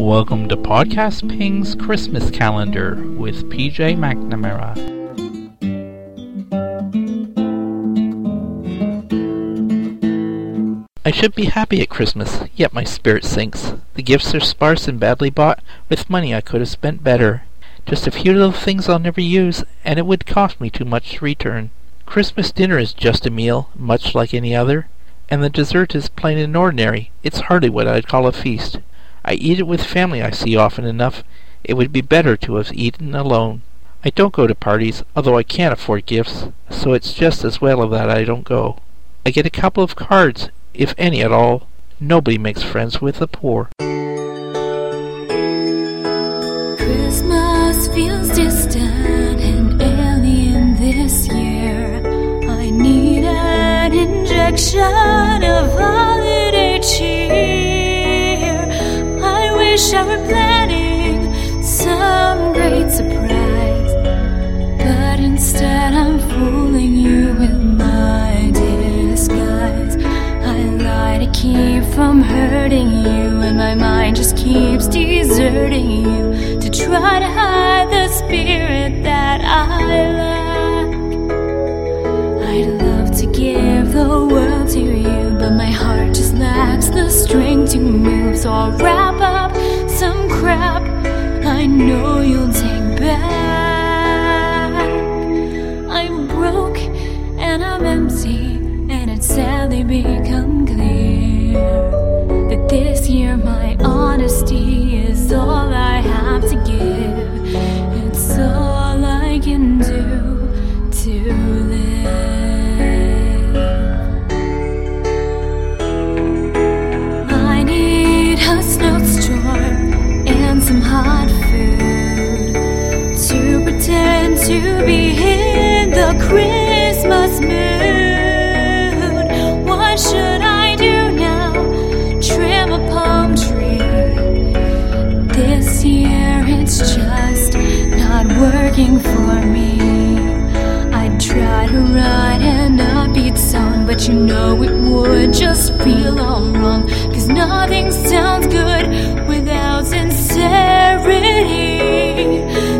Welcome to Podcast Ping's Christmas Calendar with PJ McNamara. I should be happy at Christmas, yet my spirit sinks. The gifts are sparse and badly bought, with money I could have spent better. Just a few little things I'll never use, and it would cost me too much to return. Christmas dinner is just a meal, much like any other, and the dessert is plain and ordinary. It's hardly what I'd call a feast. I eat it with family I see often enough. It would be better to have eaten alone. I don't go to parties, although I can't afford gifts, so it's just as well that I don't go. I get a couple of cards, if any at all. Nobody makes friends with the poor. Wish I were planning some great surprise, but instead I'm fooling you with my disguise. I lie to keep from hurting you, and my mind just keeps deserting you to try to hide the spirit that I lack. I'd love to give the world to you, but my heart just lacks the strength to move. So I'll wrap up working for me. I'd try to write an upbeat song, but you know it would just feel all wrong. Cause nothing sounds good without sincerity.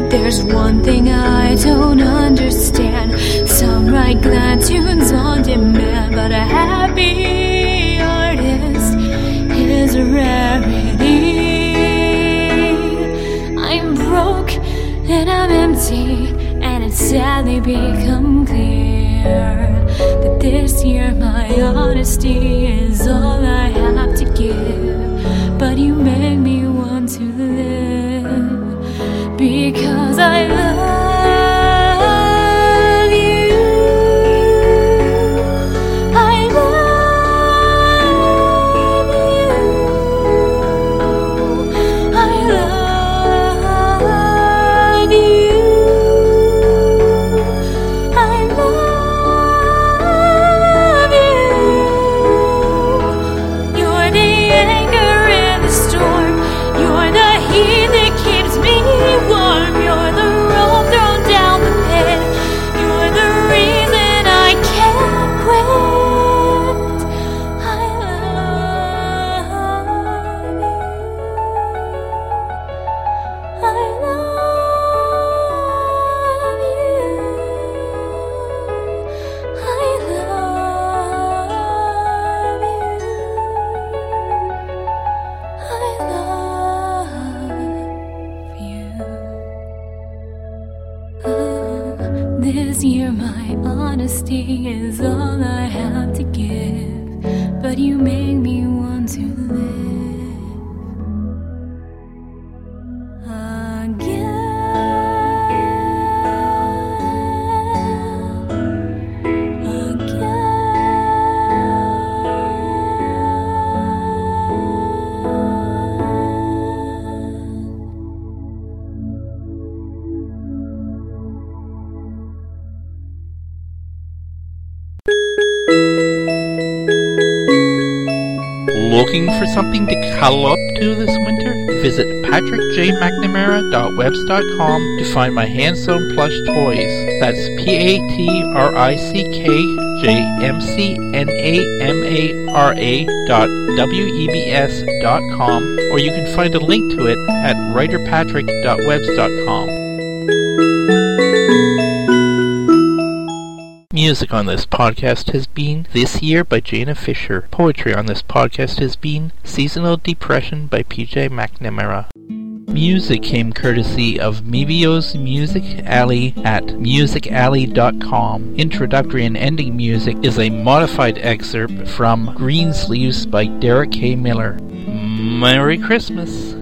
There's one thing I don't understand. Some write glad tunes on demand, but a happy artist is a rarity. I'm broke and I'm sadly become clear that this year my honesty is all I have to give. Honesty is all I have to give, but you make me want to live Looking for something to cuddle up to this winter? Visit patrickjmcnamara.webs.com to find my hand-sewn plush toys. That's P-A-T-R-I-C-K J-M-C-N-A-M-A-R-A dot W-E-B-S dot com, or you can find a link to it at writerpatrick.webs.com. Music on this podcast has been This Year by Jana Fisher. Poetry on this podcast has been Seasonal Depression by PJ McNamara. Music came courtesy of Mevio's Music Alley at musicalley.com. Introductory and ending music is a modified excerpt from Greensleeves by Derek K. Miller. Merry Christmas!